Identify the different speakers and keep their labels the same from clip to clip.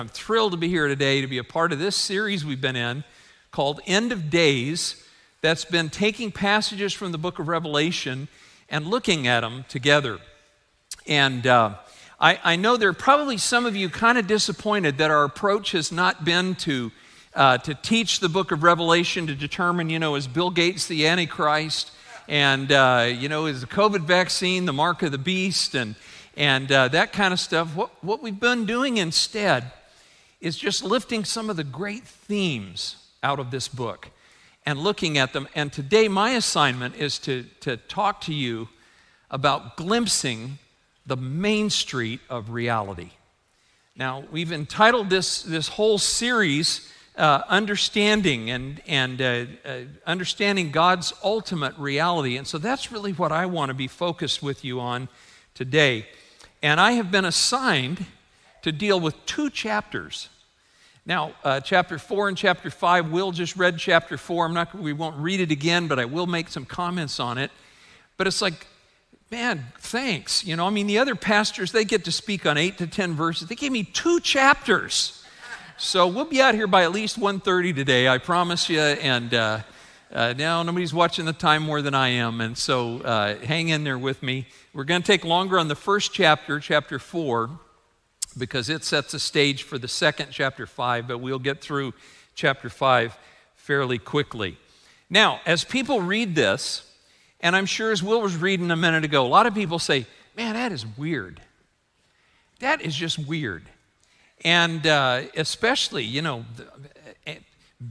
Speaker 1: I'm thrilled to be here today to be a part of this series we've been in called End of Days that's been taking passages from the book of Revelation and looking at them together. And uh, I, I, know there are probably some of you kind of disappointed that our approach has not been to, uh, to teach the book of Revelation to determine, you know, is Bill Gates the Antichrist? And, uh, you know, is the COVID vaccine the mark of the beast? And, and uh, that kind of stuff. What, what we've been doing instead is just lifting some of the great themes out of this book and looking at them. And today, my assignment is to, to talk to you about glimpsing the main street of reality. Now, we've entitled this, this whole series uh, Understanding and, and uh, uh, Understanding God's Ultimate Reality. And so that's really what I want to be focused with you on today. And I have been assigned to deal with two chapters now, uh, chapter 4 and chapter 5, Will just read chapter 4. I'm not, we won't read it again, but I will make some comments on it. But it's like, man, thanks. You know, I mean, the other pastors, they get to speak on 8 to 10 verses. They gave me two chapters. So we'll be out here by at least 1.30 today, I promise you. And uh, uh, now nobody's watching the time more than I am. And so uh, hang in there with me. We're going to take longer on the first chapter, chapter 4 because it sets a stage for the second chapter 5, but we'll get through chapter 5 fairly quickly. Now, as people read this, and I'm sure as Will was reading a minute ago, a lot of people say, man, that is weird. That is just weird. And uh, especially, you know, eh,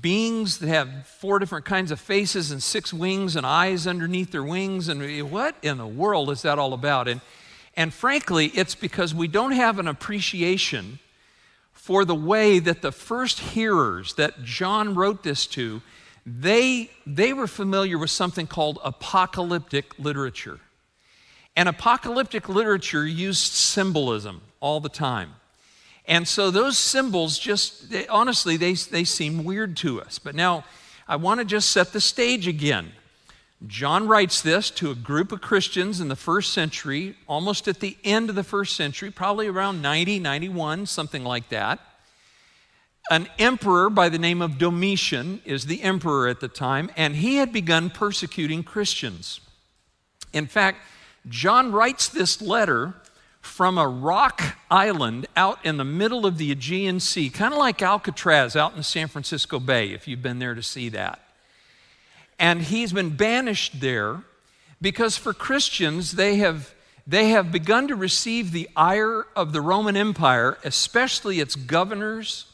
Speaker 1: beings that have four different kinds of faces and six wings and eyes underneath their wings. And what in the world is that all about? And and frankly, it's because we don't have an appreciation for the way that the first hearers that John wrote this to, they, they were familiar with something called apocalyptic literature. And apocalyptic literature used symbolism all the time. And so those symbols just, they, honestly, they, they seem weird to us. But now I want to just set the stage again. John writes this to a group of Christians in the first century, almost at the end of the first century, probably around 90, 91, something like that. An emperor by the name of Domitian is the emperor at the time, and he had begun persecuting Christians. In fact, John writes this letter from a rock island out in the middle of the Aegean Sea, kind of like Alcatraz out in San Francisco Bay, if you've been there to see that. And he's been banished there because for Christians, they have, they have begun to receive the ire of the Roman Empire, especially its governors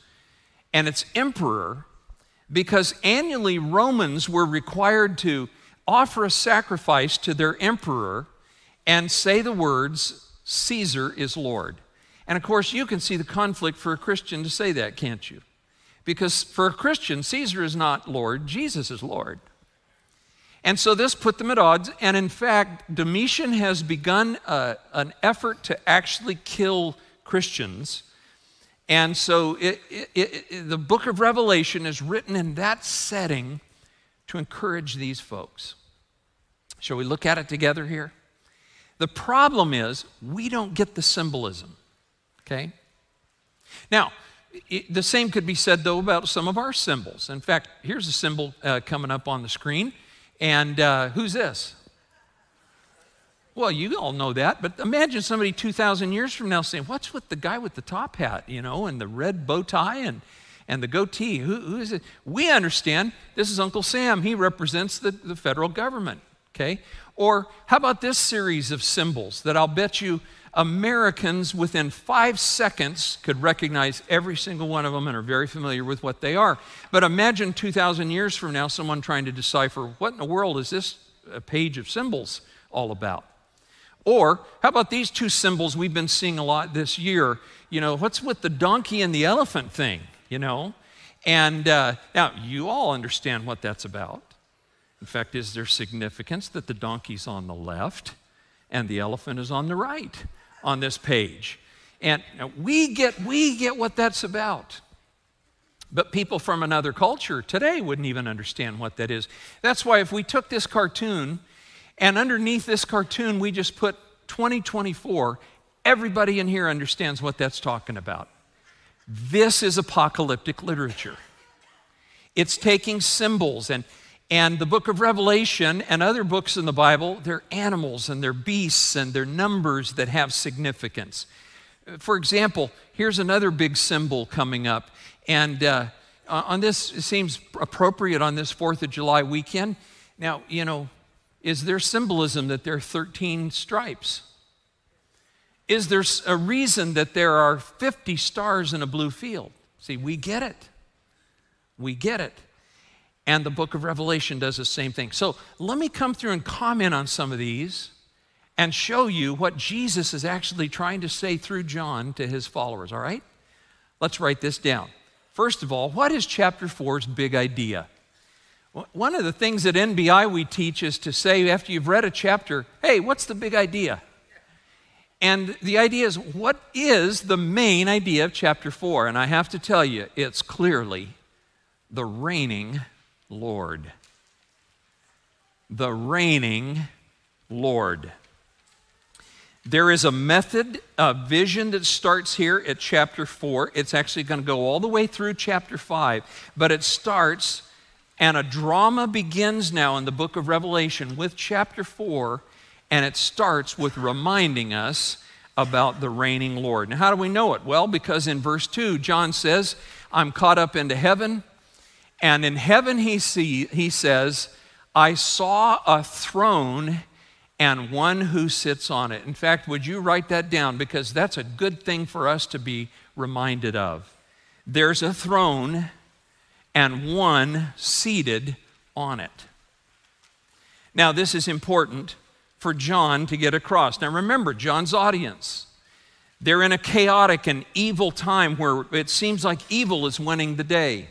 Speaker 1: and its emperor, because annually Romans were required to offer a sacrifice to their emperor and say the words, Caesar is Lord. And of course, you can see the conflict for a Christian to say that, can't you? Because for a Christian, Caesar is not Lord, Jesus is Lord. And so this put them at odds. And in fact, Domitian has begun uh, an effort to actually kill Christians. And so it, it, it, the book of Revelation is written in that setting to encourage these folks. Shall we look at it together here? The problem is we don't get the symbolism, okay? Now, the same could be said, though, about some of our symbols. In fact, here's a symbol uh, coming up on the screen. And uh, who's this? Well, you all know that, but imagine somebody 2,000 years from now saying, What's with the guy with the top hat, you know, and the red bow tie and, and the goatee? Who, who is it? We understand this is Uncle Sam. He represents the, the federal government, okay? Or how about this series of symbols that I'll bet you Americans within five seconds could recognize every single one of them and are very familiar with what they are. But imagine 2,000 years from now someone trying to decipher what in the world is this page of symbols all about? Or how about these two symbols we've been seeing a lot this year? You know, what's with the donkey and the elephant thing, you know? And uh, now you all understand what that's about. In fact, is there significance that the donkey's on the left and the elephant is on the right? On this page. And we get, we get what that's about. But people from another culture today wouldn't even understand what that is. That's why if we took this cartoon and underneath this cartoon we just put 2024, everybody in here understands what that's talking about. This is apocalyptic literature. It's taking symbols and and the book of Revelation and other books in the Bible, they're animals and they're beasts and they're numbers that have significance. For example, here's another big symbol coming up. And uh, on this, it seems appropriate on this 4th of July weekend. Now, you know, is there symbolism that there are 13 stripes? Is there a reason that there are 50 stars in a blue field? See, we get it. We get it. And the book of Revelation does the same thing. So let me come through and comment on some of these and show you what Jesus is actually trying to say through John to his followers, all right? Let's write this down. First of all, what is chapter 4's big idea? One of the things at NBI we teach is to say, after you've read a chapter, hey, what's the big idea? And the idea is, what is the main idea of chapter 4? And I have to tell you, it's clearly the reigning Lord. The reigning Lord. There is a method, a vision that starts here at chapter 4. It's actually going to go all the way through chapter 5, but it starts, and a drama begins now in the book of Revelation with chapter 4, and it starts with reminding us about the reigning Lord. Now, how do we know it? Well, because in verse 2, John says, I'm caught up into heaven, and in heaven he, see, he says, I saw a throne and one who sits on it. In fact, would you write that down? Because that's a good thing for us to be reminded of. There's a throne and one seated on it. Now, this is important for John to get across. Now, remember, John's audience. They're in a chaotic and evil time where it seems like evil is winning the day.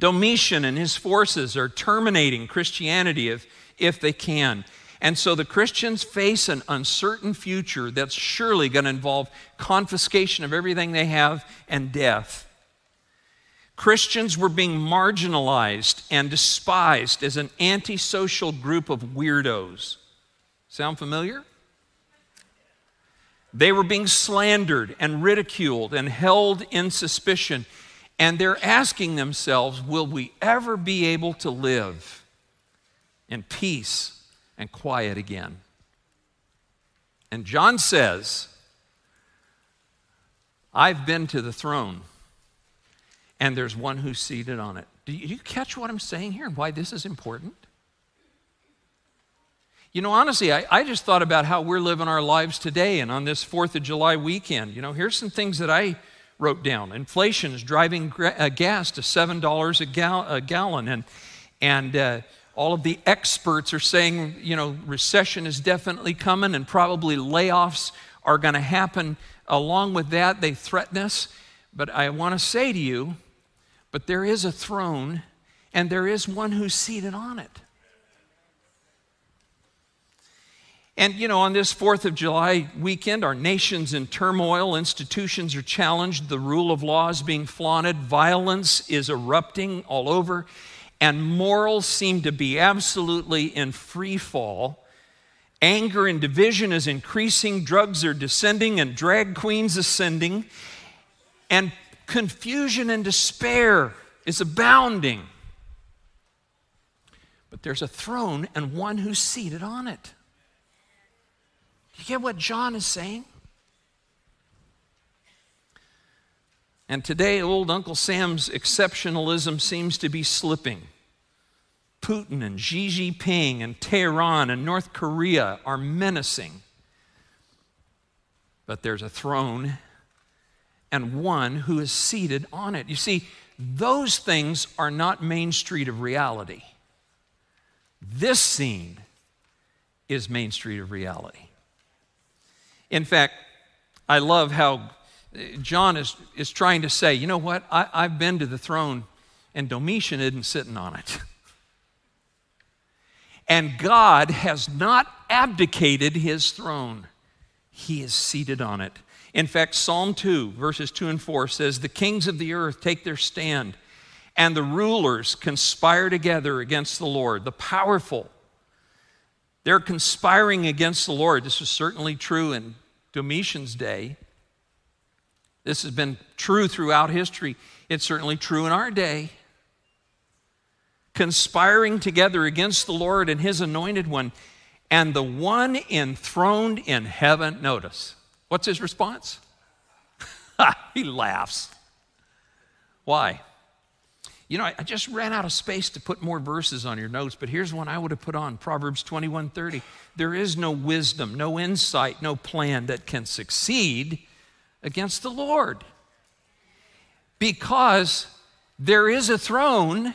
Speaker 1: Domitian and his forces are terminating Christianity if, if they can. And so the Christians face an uncertain future that's surely going to involve confiscation of everything they have and death. Christians were being marginalized and despised as an antisocial group of weirdos. Sound familiar? They were being slandered and ridiculed and held in suspicion. And they're asking themselves, will we ever be able to live in peace and quiet again. And John says, I've been to the throne, and there's one who's seated on it. Do you, catch what I'm saying here and why this is important? You know, honestly, I, I just thought about how we're living our lives today and on this 4th of July weekend. You know, here's some things that I wrote down. Inflation is driving uh, gas to $7 a, gal- a gallon, and, and uh, all of the experts are saying, you know, recession is definitely coming and probably layoffs are going to happen. Along with that, they threaten us. But I want to say to you, but there is a throne and there is one who's seated on it. And, you know, on this 4th of July weekend, our nation's in turmoil, institutions are challenged, the rule of law is being flaunted, violence is erupting all over and morals seem to be absolutely in free fall. Anger and division is increasing, drugs are descending, and drag queens ascending, and confusion and despair is abounding. But there's a throne and one who's seated on it. You get what John is saying? And today, old Uncle Sam's exceptionalism seems to be slipping. Putin and Xi Jinping and Tehran and North Korea are menacing. But there's a throne and one who is seated on it. You see, those things are not Main Street of reality. This scene is Main Street of reality. In fact, I love how John is, is trying to say, you know what? I, I've been to the throne, and Domitian isn't sitting on it. and God has not abdicated his throne, he is seated on it. In fact, Psalm 2, verses 2 and 4 says, The kings of the earth take their stand, and the rulers conspire together against the Lord, the powerful. They're conspiring against the Lord. This was certainly true in Domitian's day. This has been true throughout history. It's certainly true in our day. Conspiring together against the Lord and his anointed one, and the one enthroned in heaven. Notice, what's his response? he laughs. Why? You know, I just ran out of space to put more verses on your notes, but here's one I would have put on Proverbs 21:30. There is no wisdom, no insight, no plan that can succeed against the Lord. Because there is a throne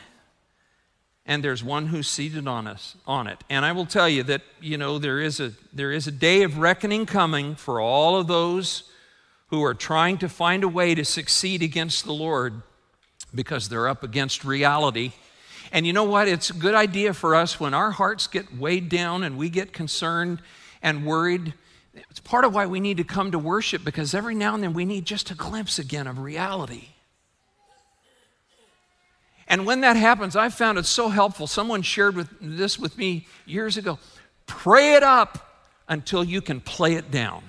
Speaker 1: and there's one who's seated on us on it. And I will tell you that, you know, there is a there is a day of reckoning coming for all of those who are trying to find a way to succeed against the Lord because they're up against reality. And you know what? It's a good idea for us when our hearts get weighed down and we get concerned and worried. It's part of why we need to come to worship because every now and then we need just a glimpse again of reality. And when that happens, I found it so helpful. Someone shared with this with me years ago. Pray it up until you can play it down.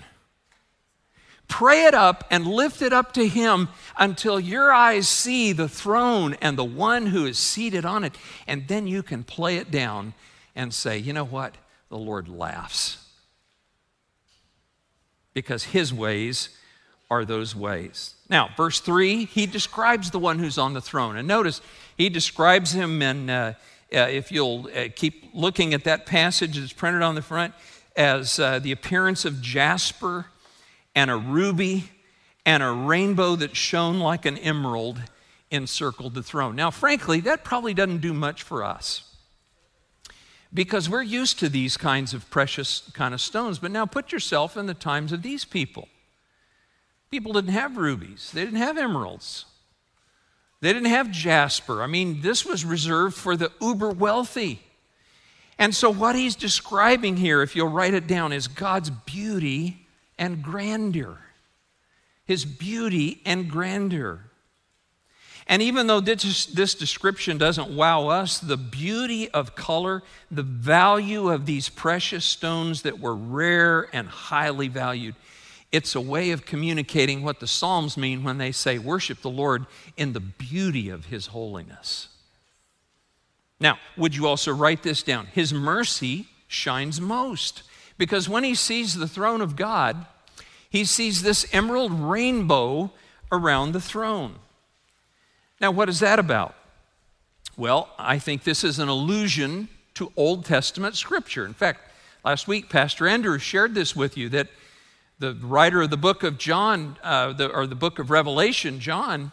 Speaker 1: Pray it up and lift it up to Him until your eyes see the throne and the one who is seated on it. And then you can play it down and say, you know what? The Lord laughs. Because His ways are those ways. Now, verse 3, He describes the one who's on the throne. And notice, He describes Him in, uh, uh, if you'll uh, keep looking at that passage that's printed on the front, as uh, the appearance of jasper and a ruby and a rainbow that shone like an emerald encircled the throne. Now, frankly, that probably doesn't do much for us because we're used to these kinds of precious kind of stones. But now put yourself in the times of these people. People didn't have rubies, they didn't have emeralds, they didn't have jasper. I mean, this was reserved for the uber wealthy. And so, what he's describing here, if you'll write it down, is God's beauty and grandeur. His beauty and grandeur. And even though this, this, description doesn't wow us, the beauty of color, the value of these precious stones that were rare and highly valued, it's a way of communicating what the Psalms mean when they say, Worship the Lord in the beauty of His holiness. Now, would you also write this down? His mercy shines most. Because when he sees the throne of God, he sees this emerald rainbow around the throne. Now, what is that about? Well, I think this is an allusion to Old Testament scripture. In fact, last week, Pastor Andrew shared this with you that the writer of the book of John, uh, the, or the book of Revelation, John,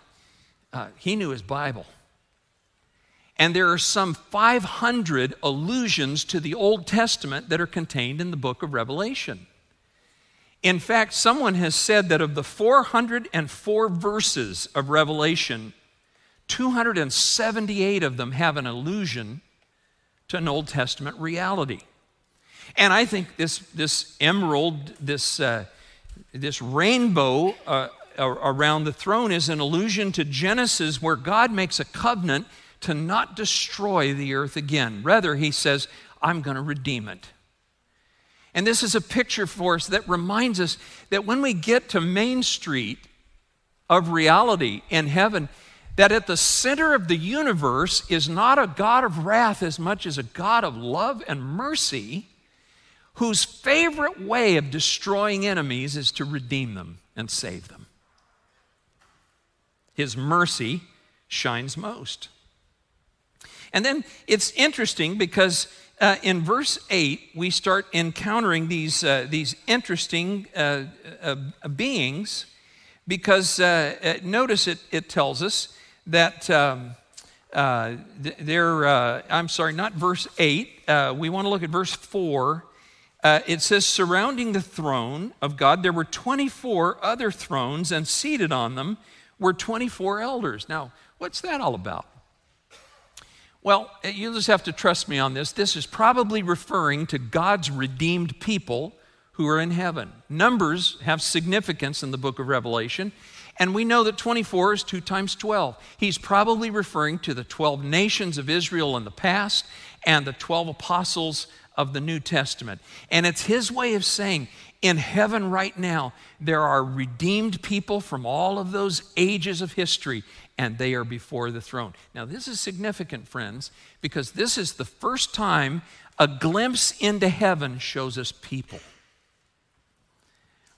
Speaker 1: uh, he knew his Bible. And there are some 500 allusions to the Old Testament that are contained in the book of Revelation. In fact, someone has said that of the 404 verses of Revelation, 278 of them have an allusion to an Old Testament reality. And I think this, this emerald, this, uh, this rainbow uh, around the throne is an allusion to Genesis, where God makes a covenant to not destroy the earth again. Rather, he says, I'm going to redeem it. And this is a picture for us that reminds us that when we get to Main Street of reality in heaven, that at the center of the universe is not a God of wrath as much as a God of love and mercy, whose favorite way of destroying enemies is to redeem them and save them. His mercy shines most. And then it's interesting because uh, in verse 8, we start encountering these, uh, these interesting uh, uh beings because uh, uh, notice it, it tells us that um, they're, I'm sorry, not verse 8. we want to look at verse 4. it says, surrounding the throne of God, there were 24 other thrones, and seated on them were 24 elders. Now, what's that all about? Well, eh, you just have to trust me on this. This is probably referring to God's redeemed people who are in heaven. Numbers have significance in the book of Revelation, and we know that 24 is 2 times 12. He's probably referring to the 12 nations of Israel in the past and the 12 apostles of the New Testament. And it's his way of saying, In heaven right now, there are redeemed people from all of those ages of history, and they are before the throne. Now, this is significant, friends, because this is the first time a glimpse into heaven shows us people.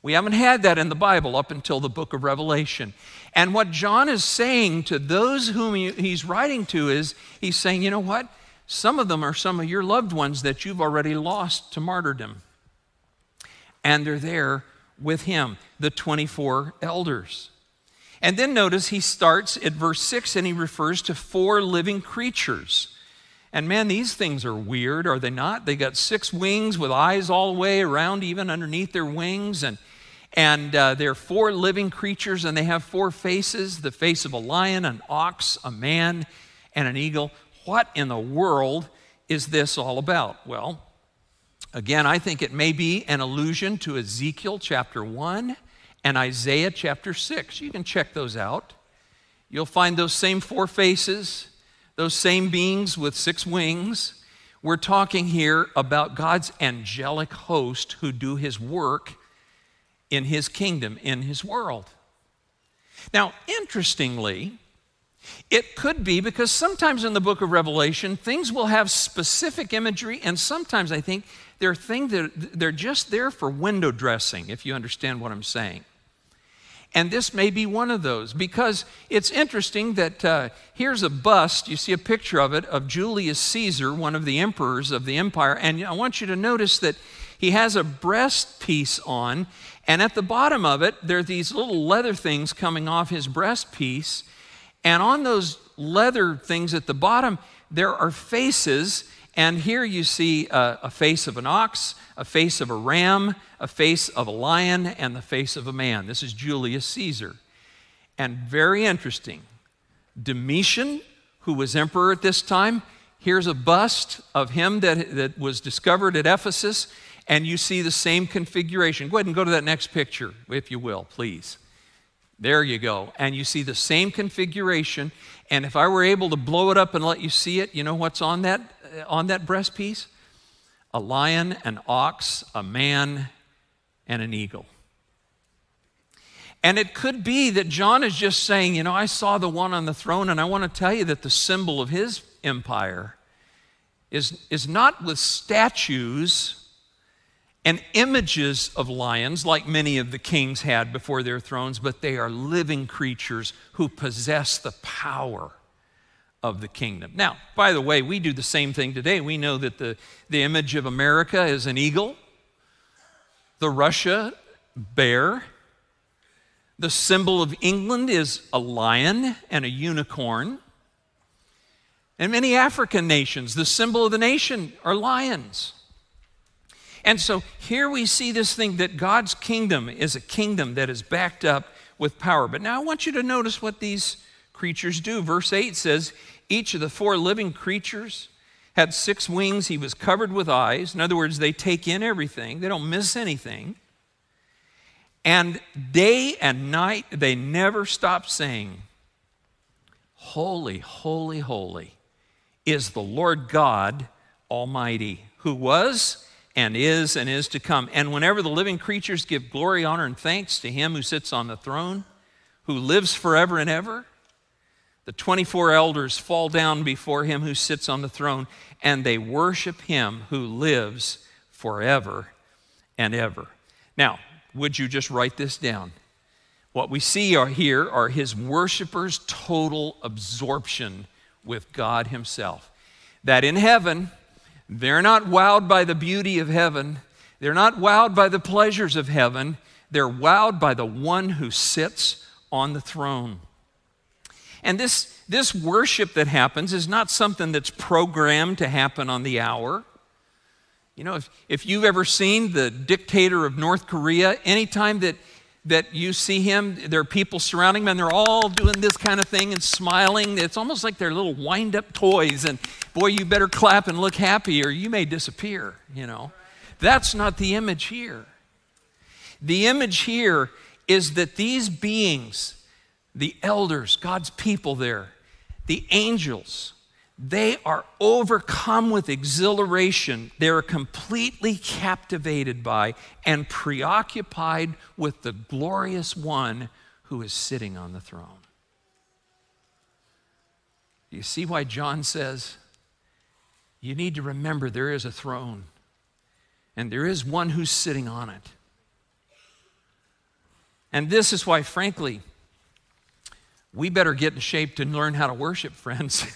Speaker 1: We haven't had that in the Bible up until the book of Revelation. And what John is saying to those whom he, he's writing to is he's saying, you know what? Some of them are some of your loved ones that you've already lost to martyrdom and they're there with him, the 24 elders. And then notice he starts at verse 6 and he refers to four living creatures. And man, these things are weird, are they not? They got six wings with eyes all the way around, even underneath their wings. And, and uh, they're four living creatures and they have four faces the face of a lion, an ox, a man, and an eagle. What in the world is this all about? Well, Again, I think it may be an allusion to Ezekiel chapter 1 and Isaiah chapter 6. You can check those out. You'll find those same four faces, those same beings with six wings. We're talking here about God's angelic host who do his work in his kingdom, in his world. Now, interestingly, it could be because sometimes in the book of Revelation, things will have specific imagery, and sometimes I think they're things that they're just there for window dressing, if you understand what I'm saying. And this may be one of those because it's interesting that uh, here's a bust, you see a picture of it, of Julius Caesar, one of the emperors of the empire. And I want you to notice that he has a breast piece on, and at the bottom of it, there are these little leather things coming off his breast piece. And on those leather things at the bottom, there are faces and here you see a, a, face of an ox, a face of a ram, a face of a lion, and the face of a man. This is Julius Caesar. And very interesting, Domitian, who was emperor at this time, here's a bust of him that, that was discovered at Ephesus, and you see the same configuration. Go ahead and go to that next picture, if you will, please. There you go. And you see the same configuration. And if I were able to blow it up and let you see it, you know what's on that? on that breastpiece? A lion, an ox, a man, and an eagle. And it could be that John is just saying, you know, I saw the one on the throne, and I want to tell you that the symbol of his empire is, is not with statues and images of lions like many of the kings had before their thrones, but they are living creatures who possess the power of the kingdom. Now, by the way, we do the same thing today. We know that the, the image of America is an eagle, the Russia bear, the symbol of England is a lion and a unicorn. And many African nations, the symbol of the nation are lions. And so here we see this thing that God's kingdom is a kingdom that is backed up with power. But now I want you to notice what these creatures do. Verse 8 says, Each of the four living creatures had six wings. He was covered with eyes. In other words, they take in everything, they don't miss anything. And day and night, they never stop saying, Holy, holy, holy is the Lord God Almighty, who was and is and is to come. And whenever the living creatures give glory, honor, and thanks to him who sits on the throne, who lives forever and ever, the 24 elders fall down before him who sits on the throne and they worship him who lives forever and ever. Now, would you just write this down? What we see are here are his worshipers' total absorption with God himself. That in heaven, they're not wowed by the beauty of heaven, they're not wowed by the pleasures of heaven, they're wowed by the one who sits on the throne. And this, this worship that happens is not something that's programmed to happen on the hour. You know, if, if you've ever seen the dictator of North Korea, anytime that, that you see him, there are people surrounding him and they're all doing this kind of thing and smiling. It's almost like they're little wind up toys. And boy, you better clap and look happy or you may disappear, you know. That's not the image here. The image here is that these beings, the elders, God's people there, the angels, they are overcome with exhilaration. They're completely captivated by and preoccupied with the glorious one who is sitting on the throne. You see why John says, you need to remember there is a throne and there is one who's sitting on it. And this is why, frankly, we better get in shape to learn how to worship, friends,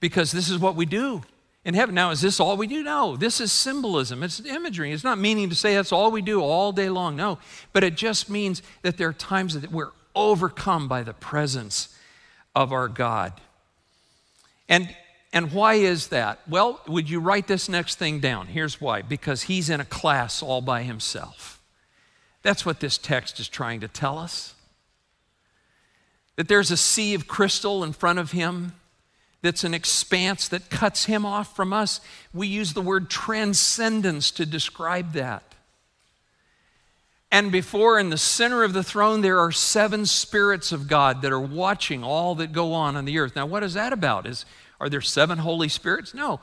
Speaker 1: because this is what we do in heaven. Now, is this all we do? No. This is symbolism, it's imagery. It's not meaning to say that's all we do all day long. No. But it just means that there are times that we're overcome by the presence of our God. And and why is that? Well, would you write this next thing down? Here's why because he's in a class all by himself. That's what this text is trying to tell us. That there's a sea of crystal in front of him that's an expanse that cuts him off from us. We use the word transcendence to describe that. And before, in the center of the throne, there are seven spirits of God that are watching all that go on on the earth. Now, what is that about? Is are there seven Holy Spirits? No.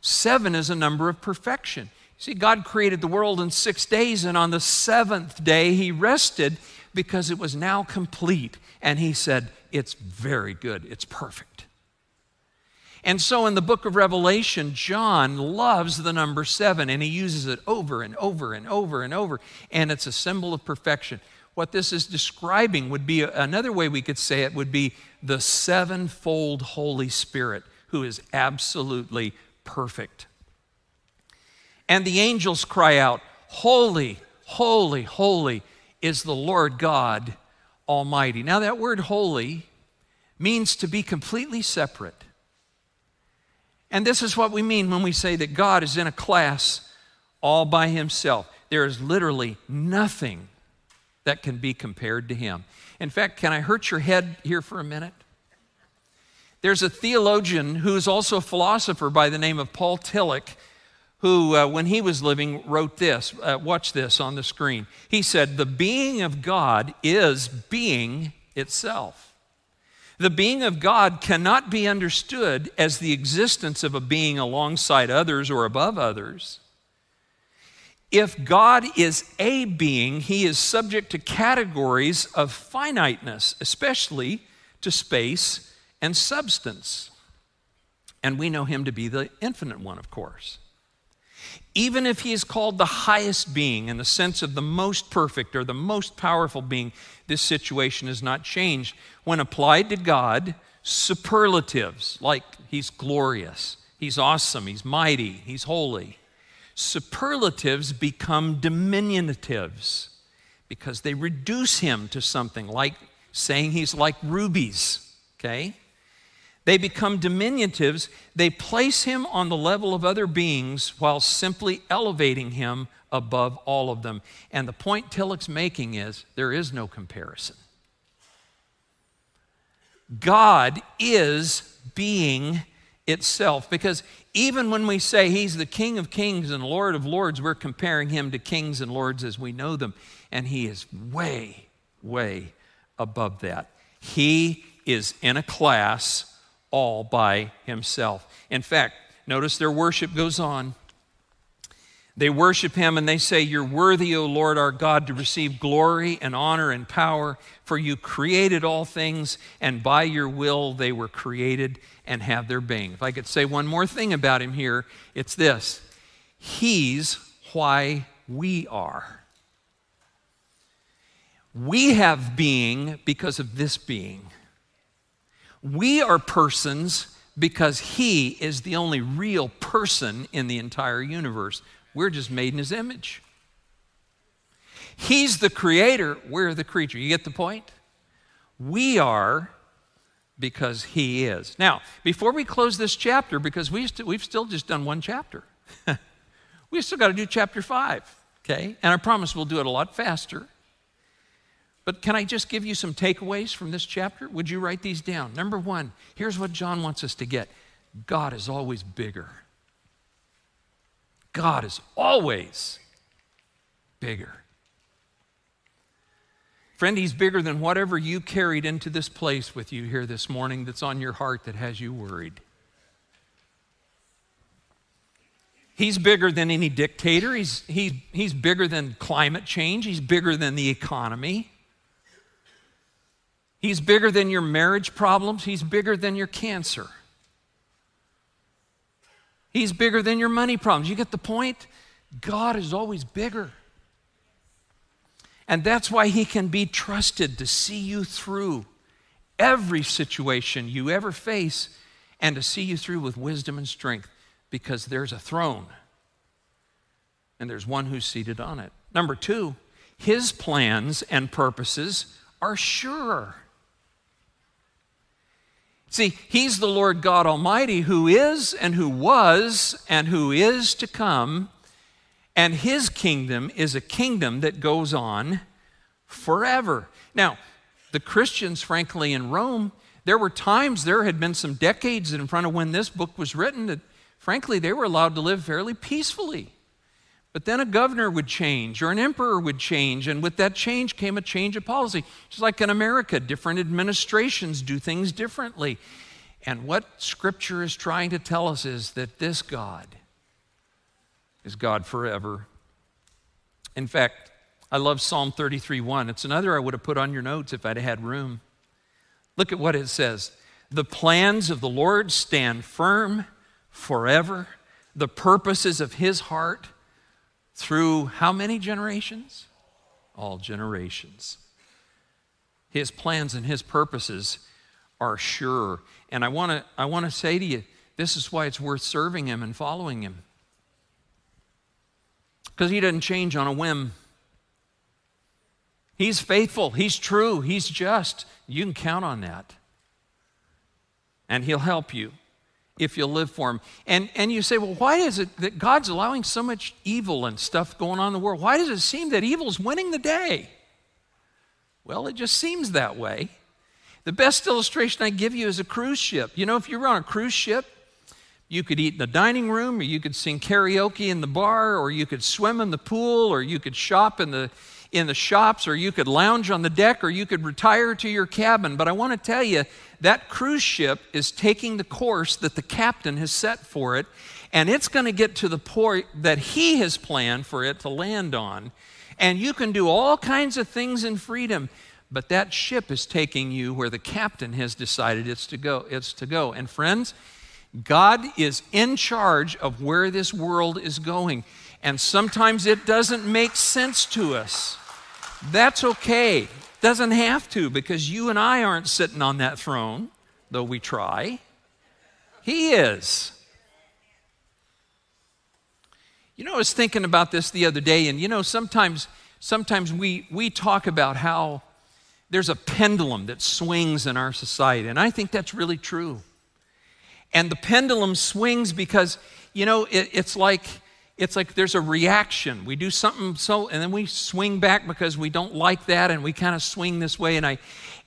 Speaker 1: Seven is a number of perfection. See, God created the world in six days, and on the seventh day, He rested because it was now complete. And He said, It's very good, it's perfect. And so in the book of Revelation, John loves the number seven, and he uses it over and over and over and over, and it's a symbol of perfection. What this is describing would be another way we could say it would be the sevenfold Holy Spirit who is absolutely perfect. And the angels cry out, Holy, holy, holy is the Lord God Almighty. Now, that word holy means to be completely separate. And this is what we mean when we say that God is in a class all by himself. There is literally nothing that can be compared to him. In fact, can I hurt your head here for a minute? There's a theologian who's also a philosopher by the name of Paul Tillich, who, uh, when he was living, wrote this. Uh, watch this on the screen. He said, The being of God is being itself. The being of God cannot be understood as the existence of a being alongside others or above others. If God is a being, he is subject to categories of finiteness, especially to space and substance. And we know him to be the infinite one, of course. Even if he is called the highest being in the sense of the most perfect or the most powerful being, this situation has not changed. When applied to God, superlatives like he's glorious, he's awesome, he's mighty, he's holy, superlatives become diminutives because they reduce him to something like saying he's like rubies, okay? They become diminutives. They place him on the level of other beings while simply elevating him above all of them. And the point Tillich's making is there is no comparison. God is being itself because even when we say he's the King of kings and Lord of lords, we're comparing him to kings and lords as we know them. And he is way, way above that. He is in a class all by himself. In fact, notice their worship goes on. They worship him and they say, You're worthy, O Lord our God, to receive glory and honor and power, for you created all things, and by your will they were created and have their being. If I could say one more thing about him here, it's this He's why we are. We have being because of this being. We are persons because He is the only real person in the entire universe. We're just made in His image. He's the creator, we're the creature. You get the point? We are because He is. Now, before we close this chapter, because we st- we've still just done one chapter, we still got to do chapter five, okay? And I promise we'll do it a lot faster. But can I just give you some takeaways from this chapter? Would you write these down? Number one, here's what John wants us to get God is always bigger. God is always bigger. Friend, He's bigger than whatever you carried into this place with you here this morning that's on your heart that has you worried. He's bigger than any dictator. He's, he, he's bigger than climate change. He's bigger than the economy. He's bigger than your marriage problems. He's bigger than your cancer. He's bigger than your money problems. You get the point? God is always bigger. And that's why He can be trusted to see you through every situation you ever face and to see you through with wisdom and strength because there's a throne and there's one who's seated on it. Number two, his plans and purposes are sure. See, he's the Lord God Almighty who is and who was and who is to come, and his kingdom is a kingdom that goes on forever. Now, the Christians, frankly, in Rome, there were times, there had been some decades in front of when this book was written that frankly, they were allowed to live fairly peacefully. But then a governor would change or an emperor would change, and with that change came a change of policy. Just like in America, different administrations do things differently. And what Scripture is trying to tell us is that this God is God forever. In fact, I love Psalm 33 1. It's another I would have put on your notes if I'd had room. Look at what it says The plans of the Lord stand firm forever, the purposes of his heart through how many generations? All generations. His plans and his purposes are sure. And I want to I want to say to you, this is why it's worth serving him and following him. Because he doesn't change on a whim. He's faithful, he's true, he's just. You can count on that. And he'll help you if you'll live for him. And, and you say, well, why is it that God's allowing so much evil and stuff going on in the world? Why does it seem that evil's winning the day? Well, it just seems that way. The best illustration I give you is a cruise ship. You know, if you were on a cruise ship, you could eat in the dining room, or you could sing karaoke in the bar, or you could swim in the pool, or you could shop in the in the shops, or you could lounge on the deck, or you could retire to your cabin. But I want to tell you that cruise ship is taking the course that the captain has set for it, and it's going to get to the port that he has planned for it to land on. And you can do all kinds of things in freedom, but that ship is taking you where the captain has decided it's to go. It's to go. And friends, God is in charge of where this world is going. And sometimes it doesn't make sense to us. That's okay. Doesn't have to because you and I aren't sitting on that throne, though we try. He is. You know, I was thinking about this the other day, and you know, sometimes sometimes we we talk about how there's a pendulum that swings in our society, and I think that's really true. And the pendulum swings because, you know, it, it's like it's like there's a reaction. We do something so, and then we swing back because we don't like that, and we kind of swing this way. And I,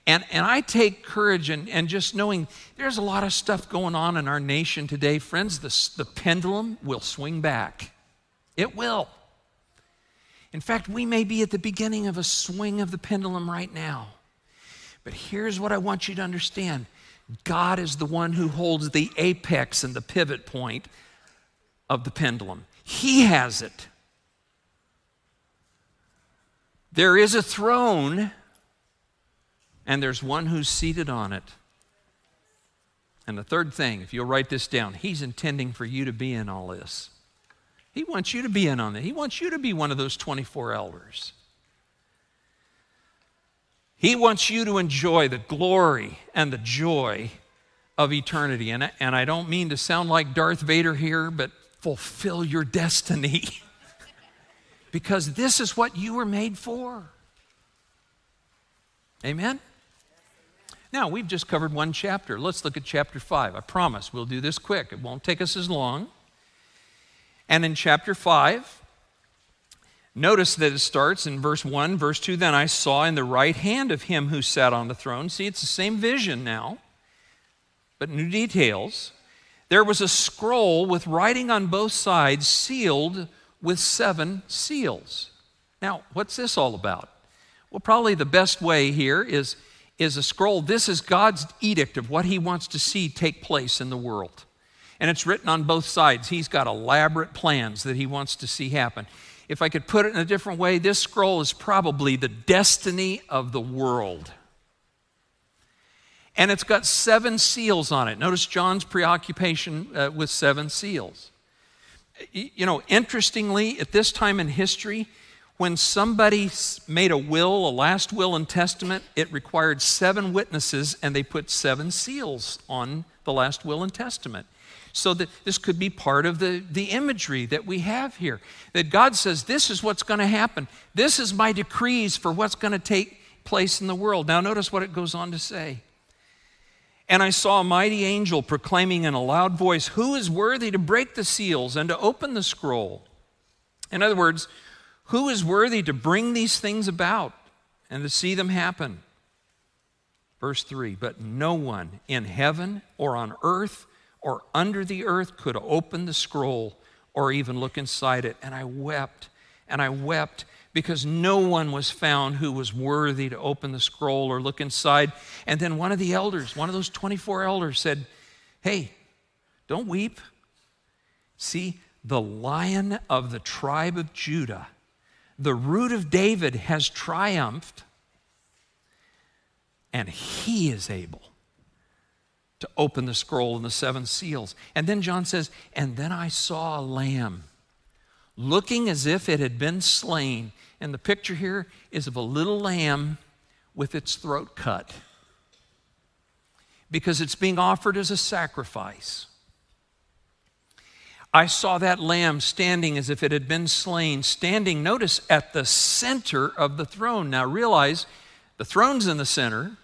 Speaker 1: and, and I take courage and, and just knowing there's a lot of stuff going on in our nation today, friends, the, the pendulum will swing back. It will. In fact, we may be at the beginning of a swing of the pendulum right now. But here's what I want you to understand God is the one who holds the apex and the pivot point of the pendulum. He has it. There is a throne, and there's one who's seated on it. And the third thing, if you'll write this down, He's intending for you to be in all this. He wants you to be in on it. He wants you to be one of those 24 elders. He wants you to enjoy the glory and the joy of eternity. And, and I don't mean to sound like Darth Vader here, but fulfill your destiny. because this is what you were made for. Amen? Now, we've just covered one chapter. Let's look at chapter 5. I promise we'll do this quick, it won't take us as long. And in chapter 5, notice that it starts in verse 1, verse 2 Then I saw in the right hand of him who sat on the throne. See, it's the same vision now, but new details there was a scroll with writing on both sides sealed with seven seals. Now, what's this all about? Well, probably the best way here is, is a scroll. This is God's edict of what he wants to see take place in the world. And it's written on both sides. He's got elaborate plans that he wants to see happen. If I could put it in a different way, this scroll is probably the destiny of the world. And it's got seven seals on it. Notice John's preoccupation uh, with seven seals. You know, interestingly, at this time in history, when somebody made a will, a last will and testament, it required seven witnesses and they put seven seals on the last will and testament so that this could be part of the, the imagery that we have here. That God says, This is what's going to happen. This is my decrees for what's going to take place in the world. Now, notice what it goes on to say. And I saw a mighty angel proclaiming in a loud voice, Who is worthy to break the seals and to open the scroll? In other words, who is worthy to bring these things about and to see them happen? Verse 3 But no one in heaven or on earth or under the earth could open the scroll or even look inside it. And I wept and I wept because no one was found who was worthy to open the scroll or look inside. And then one of the elders, one of those 24 elders, said, Hey, don't weep. See, the lion of the tribe of Judah, the root of David, has triumphed, and he is able to open the scroll and the seven seals. And then John says, And then I saw a lamb looking as if it had been slain. And the picture here is of a little lamb with its throat cut because it's being offered as a sacrifice. I saw that lamb standing as if it had been slain, standing, notice, at the center of the throne. Now realize the throne's in the center,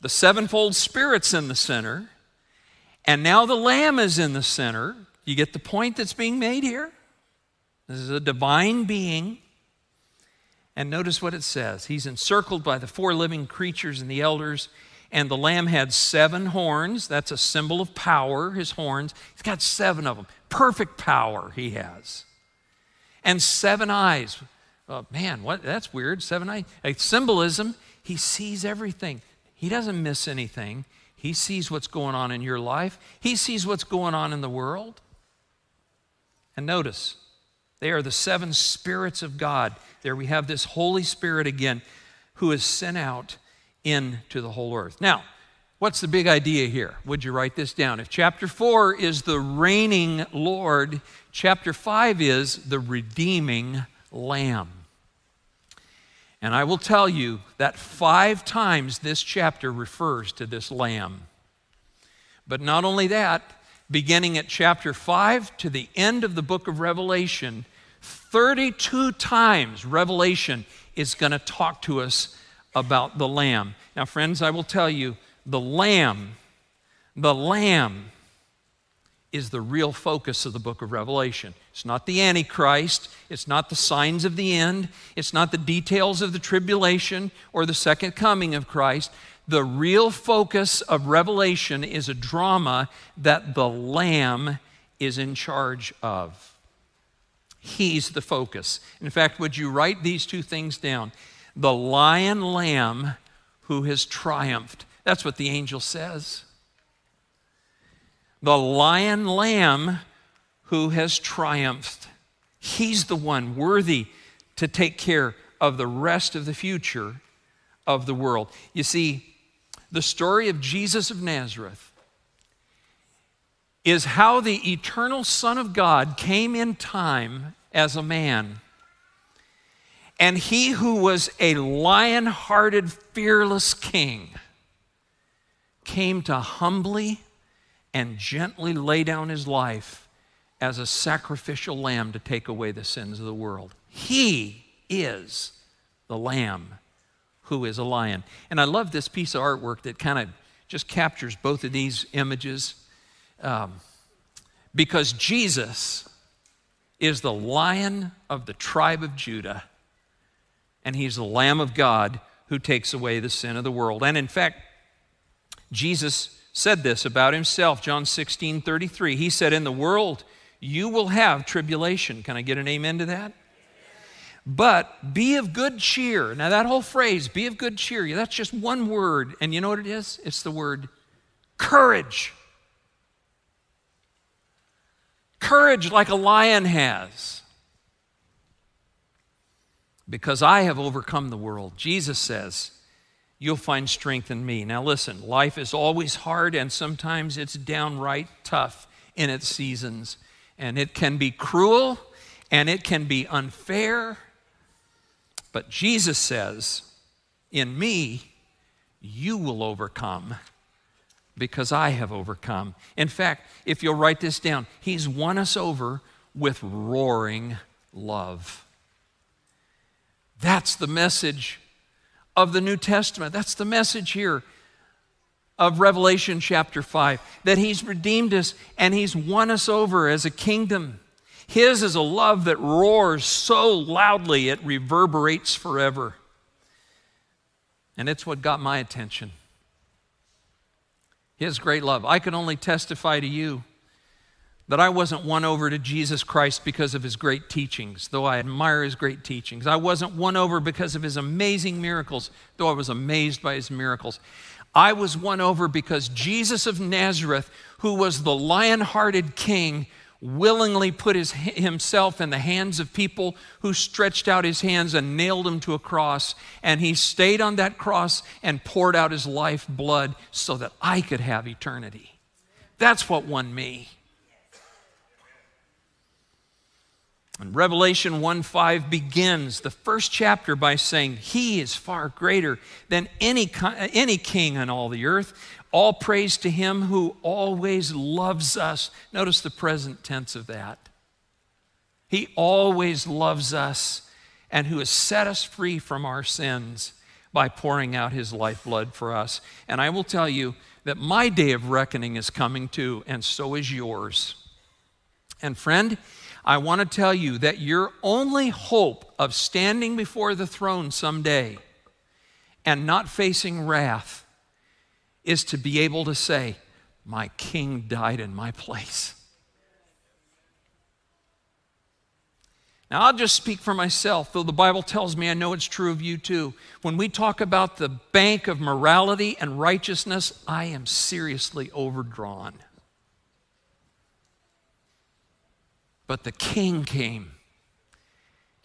Speaker 1: the sevenfold Spirit's in the center, and now the Lamb is in the center. You get the point that's being made here? This is a divine being. And notice what it says He's encircled by the four living creatures and the elders. And the lamb had seven horns. That's a symbol of power, his horns. He's got seven of them. Perfect power he has. And seven eyes. Oh, man, what? That's weird. Seven eyes. Like symbolism, he sees everything. He doesn't miss anything. He sees what's going on in your life, He sees what's going on in the world. And notice, they are the seven spirits of God. There we have this Holy Spirit again who is sent out into the whole earth. Now, what's the big idea here? Would you write this down? If chapter 4 is the reigning Lord, chapter 5 is the redeeming Lamb. And I will tell you that five times this chapter refers to this lamb. But not only that, beginning at chapter 5 to the end of the book of Revelation, 32 times Revelation is going to talk to us about the lamb. Now, friends, I will tell you the lamb, the lamb is the real focus of the book of Revelation. It's not the Antichrist, it's not the signs of the end, it's not the details of the tribulation or the second coming of Christ. The real focus of Revelation is a drama that the Lamb is in charge of. He's the focus. In fact, would you write these two things down? The lion lamb who has triumphed. That's what the angel says the lion lamb who has triumphed. He's the one worthy to take care of the rest of the future of the world. You see, the story of Jesus of Nazareth is how the eternal Son of God came in time as a man. And he who was a lion hearted, fearless king came to humbly and gently lay down his life as a sacrificial lamb to take away the sins of the world. He is the lamb who is a lion. And I love this piece of artwork that kind of just captures both of these images um, because Jesus is the lion of the tribe of Judah, and he's the Lamb of God who takes away the sin of the world. And in fact, Jesus said this about himself, John 16 33. He said, In the world you will have tribulation. Can I get an amen to that? But be of good cheer. Now, that whole phrase, be of good cheer, that's just one word. And you know what it is? It's the word courage. Courage like a lion has. Because I have overcome the world. Jesus says, You'll find strength in me. Now, listen, life is always hard and sometimes it's downright tough in its seasons. And it can be cruel and it can be unfair. But Jesus says, In me, you will overcome because I have overcome. In fact, if you'll write this down, He's won us over with roaring love. That's the message of the New Testament. That's the message here of Revelation chapter 5 that He's redeemed us and He's won us over as a kingdom. His is a love that roars so loudly it reverberates forever. And it's what got my attention. His great love. I can only testify to you that I wasn't won over to Jesus Christ because of his great teachings, though I admire his great teachings. I wasn't won over because of his amazing miracles, though I was amazed by his miracles. I was won over because Jesus of Nazareth, who was the lion hearted king, willingly put his, himself in the hands of people who stretched out his hands and nailed him to a cross. And he stayed on that cross and poured out his life blood so that I could have eternity. That's what won me. And Revelation 1 5 begins the first chapter by saying, He is far greater than any, any king on all the earth. All praise to him who always loves us. Notice the present tense of that. He always loves us and who has set us free from our sins by pouring out his lifeblood for us. And I will tell you that my day of reckoning is coming too, and so is yours. And friend, I want to tell you that your only hope of standing before the throne someday and not facing wrath is to be able to say, My king died in my place. Now, I'll just speak for myself, though the Bible tells me I know it's true of you too. When we talk about the bank of morality and righteousness, I am seriously overdrawn. But the king came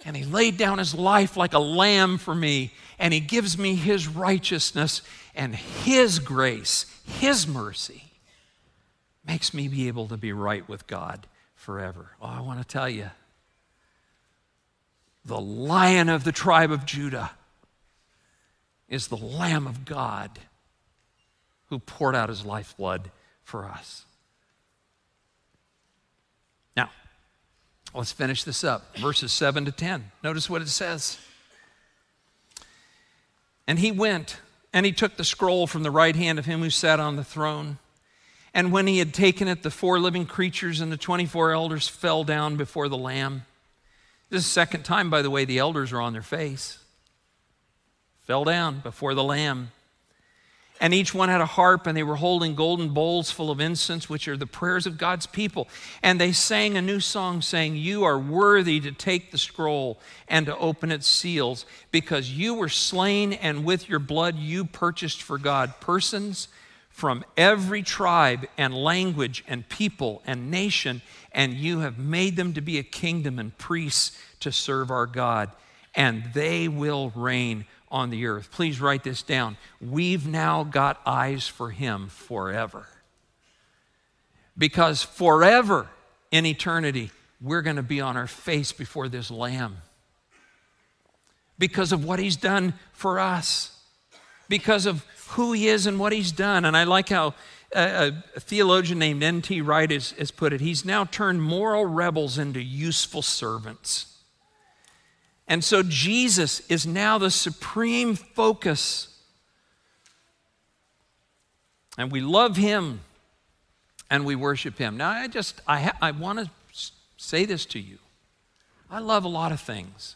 Speaker 1: and he laid down his life like a lamb for me, and he gives me his righteousness and his grace, his mercy makes me be able to be right with God forever. Oh, I want to tell you the lion of the tribe of Judah is the Lamb of God who poured out his lifeblood for us. Let's finish this up. Verses 7 to 10. Notice what it says. And he went, and he took the scroll from the right hand of him who sat on the throne. And when he had taken it, the four living creatures and the 24 elders fell down before the Lamb. This is the second time, by the way, the elders are on their face. Fell down before the Lamb. And each one had a harp, and they were holding golden bowls full of incense, which are the prayers of God's people. And they sang a new song, saying, You are worthy to take the scroll and to open its seals, because you were slain, and with your blood you purchased for God persons from every tribe and language and people and nation, and you have made them to be a kingdom and priests to serve our God, and they will reign on the earth. Please write this down. We've now got eyes for him forever. Because forever in eternity, we're going to be on our face before this Lamb. Because of what he's done for us, because of who he is and what he's done. And I like how uh, a, a theologian named N.T. Wright has, has put it. He's now turned moral rebels into useful servants. And so Jesus is now the supreme focus. And we love him and we worship him. Now, I just, I, ha- I want to say this to you. I love a lot of things.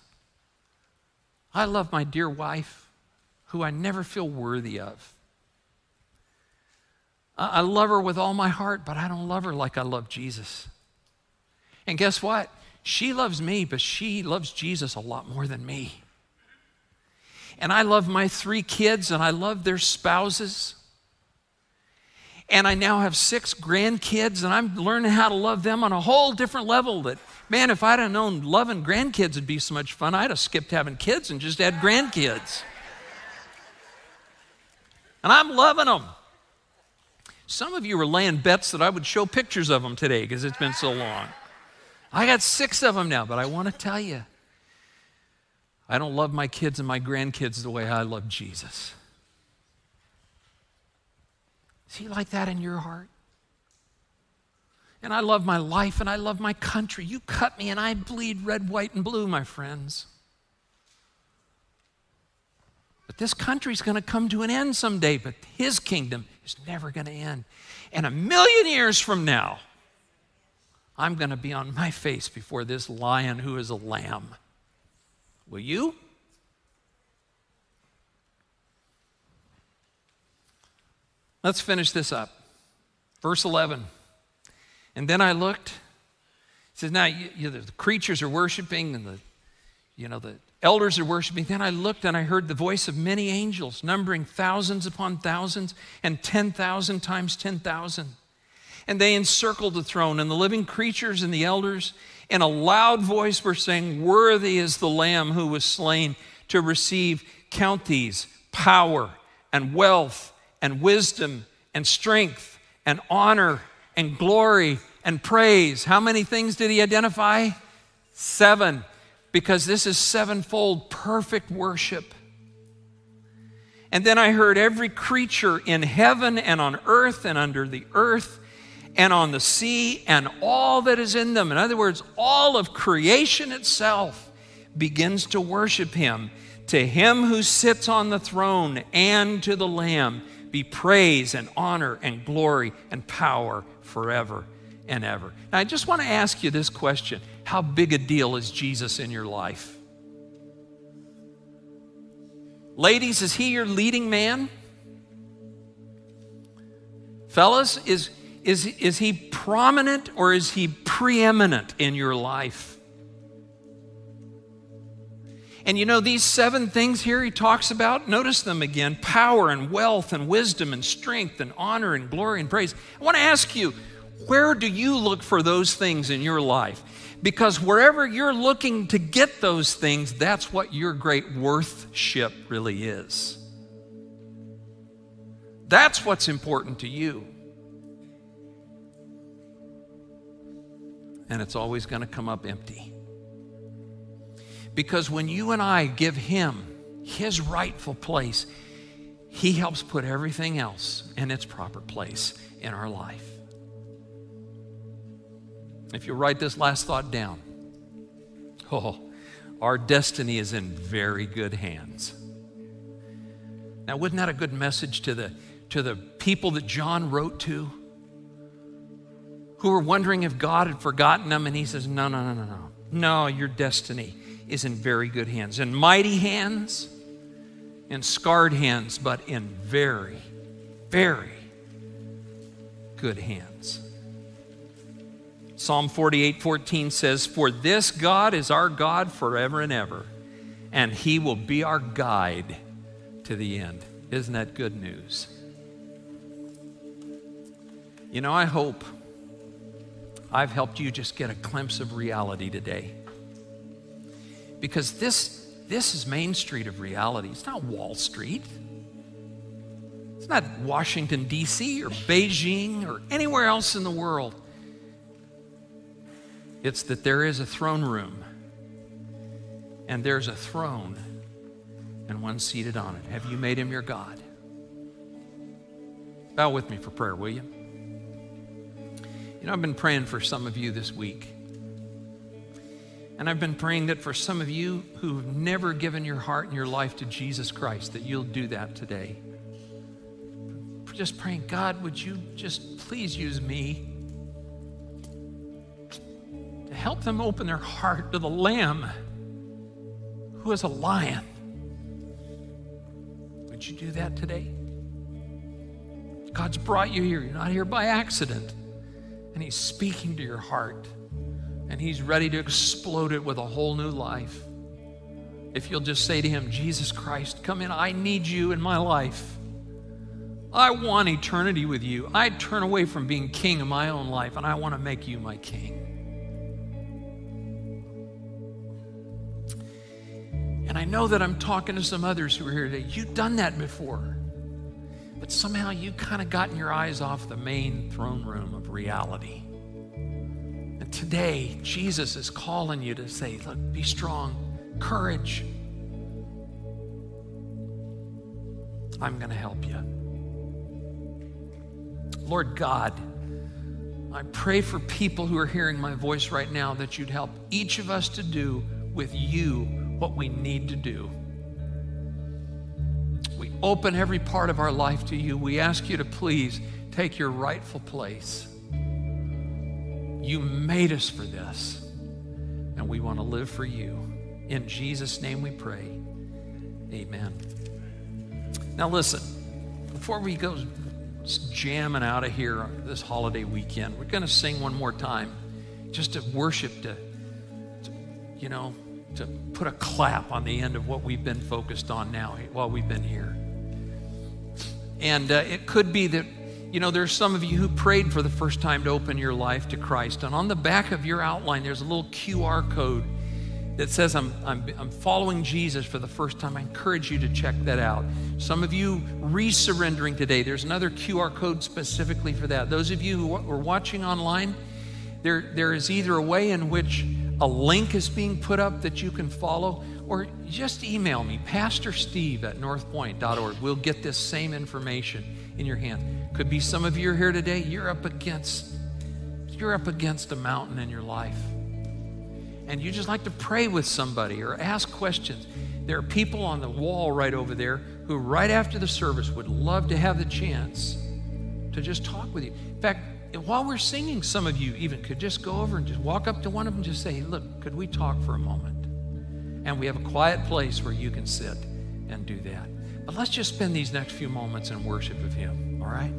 Speaker 1: I love my dear wife, who I never feel worthy of. I love her with all my heart, but I don't love her like I love Jesus. And guess what? She loves me, but she loves Jesus a lot more than me. And I love my three kids and I love their spouses. And I now have six grandkids, and I'm learning how to love them on a whole different level. That, man, if I'd have known loving grandkids would be so much fun, I'd have skipped having kids and just had grandkids. And I'm loving them. Some of you were laying bets that I would show pictures of them today because it's been so long. I got six of them now, but I want to tell you, I don't love my kids and my grandkids the way I love Jesus. Is he like that in your heart? And I love my life and I love my country. You cut me and I bleed red, white, and blue, my friends. But this country's going to come to an end someday, but his kingdom is never going to end. And a million years from now, I'm going to be on my face before this lion who is a lamb. Will you? Let's finish this up. Verse 11. And then I looked. It says, Now you, you, the creatures are worshiping and the, you know, the elders are worshiping. Then I looked and I heard the voice of many angels, numbering thousands upon thousands and 10,000 times 10,000. And they encircled the throne, and the living creatures and the elders, in a loud voice, were saying, Worthy is the Lamb who was slain to receive counties, power, and wealth, and wisdom, and strength, and honor, and glory, and praise. How many things did he identify? Seven, because this is sevenfold perfect worship. And then I heard every creature in heaven and on earth and under the earth and on the sea and all that is in them. In other words, all of creation itself begins to worship him. To him who sits on the throne and to the Lamb be praise and honor and glory and power forever and ever. Now, I just want to ask you this question How big a deal is Jesus in your life? Ladies, is he your leading man? Fellas, is is, is he prominent or is he preeminent in your life? And you know, these seven things here he talks about, notice them again power and wealth and wisdom and strength and honor and glory and praise. I want to ask you, where do you look for those things in your life? Because wherever you're looking to get those things, that's what your great worthship really is. That's what's important to you. And it's always going to come up empty. Because when you and I give Him His rightful place, He helps put everything else in its proper place in our life. If you write this last thought down, oh, our destiny is in very good hands. Now, wasn't that a good message to the, to the people that John wrote to? Who were wondering if God had forgotten them. And he says, No, no, no, no, no. No, your destiny is in very good hands. In mighty hands, in scarred hands, but in very, very good hands. Psalm 48 14 says, For this God is our God forever and ever, and he will be our guide to the end. Isn't that good news? You know, I hope I've helped you just get a glimpse of reality today. Because this, this is Main Street of reality. It's not Wall Street. It's not Washington, D.C. or Beijing or anywhere else in the world. It's that there is a throne room and there's a throne and one seated on it. Have you made him your God? Bow with me for prayer, will you? You know, I've been praying for some of you this week. And I've been praying that for some of you who've never given your heart and your life to Jesus Christ, that you'll do that today. Just praying, God, would you just please use me to help them open their heart to the Lamb who is a lion? Would you do that today? God's brought you here. You're not here by accident and He's speaking to your heart, and He's ready to explode it with a whole new life. If you'll just say to Him, Jesus Christ, come in, I need you in my life. I want eternity with you. I turn away from being king of my own life and I want to make you my king. And I know that I'm talking to some others who are here today. You've done that before. But somehow you kind of gotten your eyes off the main throne room of reality. And today, Jesus is calling you to say, Look, be strong, courage. I'm going to help you. Lord God, I pray for people who are hearing my voice right now that you'd help each of us to do with you what we need to do. Open every part of our life to you. We ask you to please take your rightful place. You made us for this, and we want to live for you. In Jesus' name we pray. Amen. Now, listen, before we go jamming out of here this holiday weekend. We're going to sing one more time just to worship, to, to, you know, to put a clap on the end of what we've been focused on now while we've been here. And uh, it could be that, you know, there's some of you who prayed for the first time to open your life to Christ. And on the back of your outline, there's a little QR code that says, I'm, I'm, I'm following Jesus for the first time, I encourage you to check that out. Some of you resurrendering today, there's another QR code specifically for that. Those of you who are watching online, there, there is either a way in which a link is being put up that you can follow, or just email me, Pastor Steve at northpoint.org. We'll get this same information in your hand. Could be some of you are here today, you're up against you're up against a mountain in your life and you just like to pray with somebody or ask questions, there are people on the wall right over there who, right after the service, would love to have the chance to just talk with you. In fact, while we're singing, some of you even could just go over and just walk up to one of them and just say, Look, could we talk for a moment? And we have a quiet place where you can sit and do that. But let's just spend these next few moments in worship of Him, all right?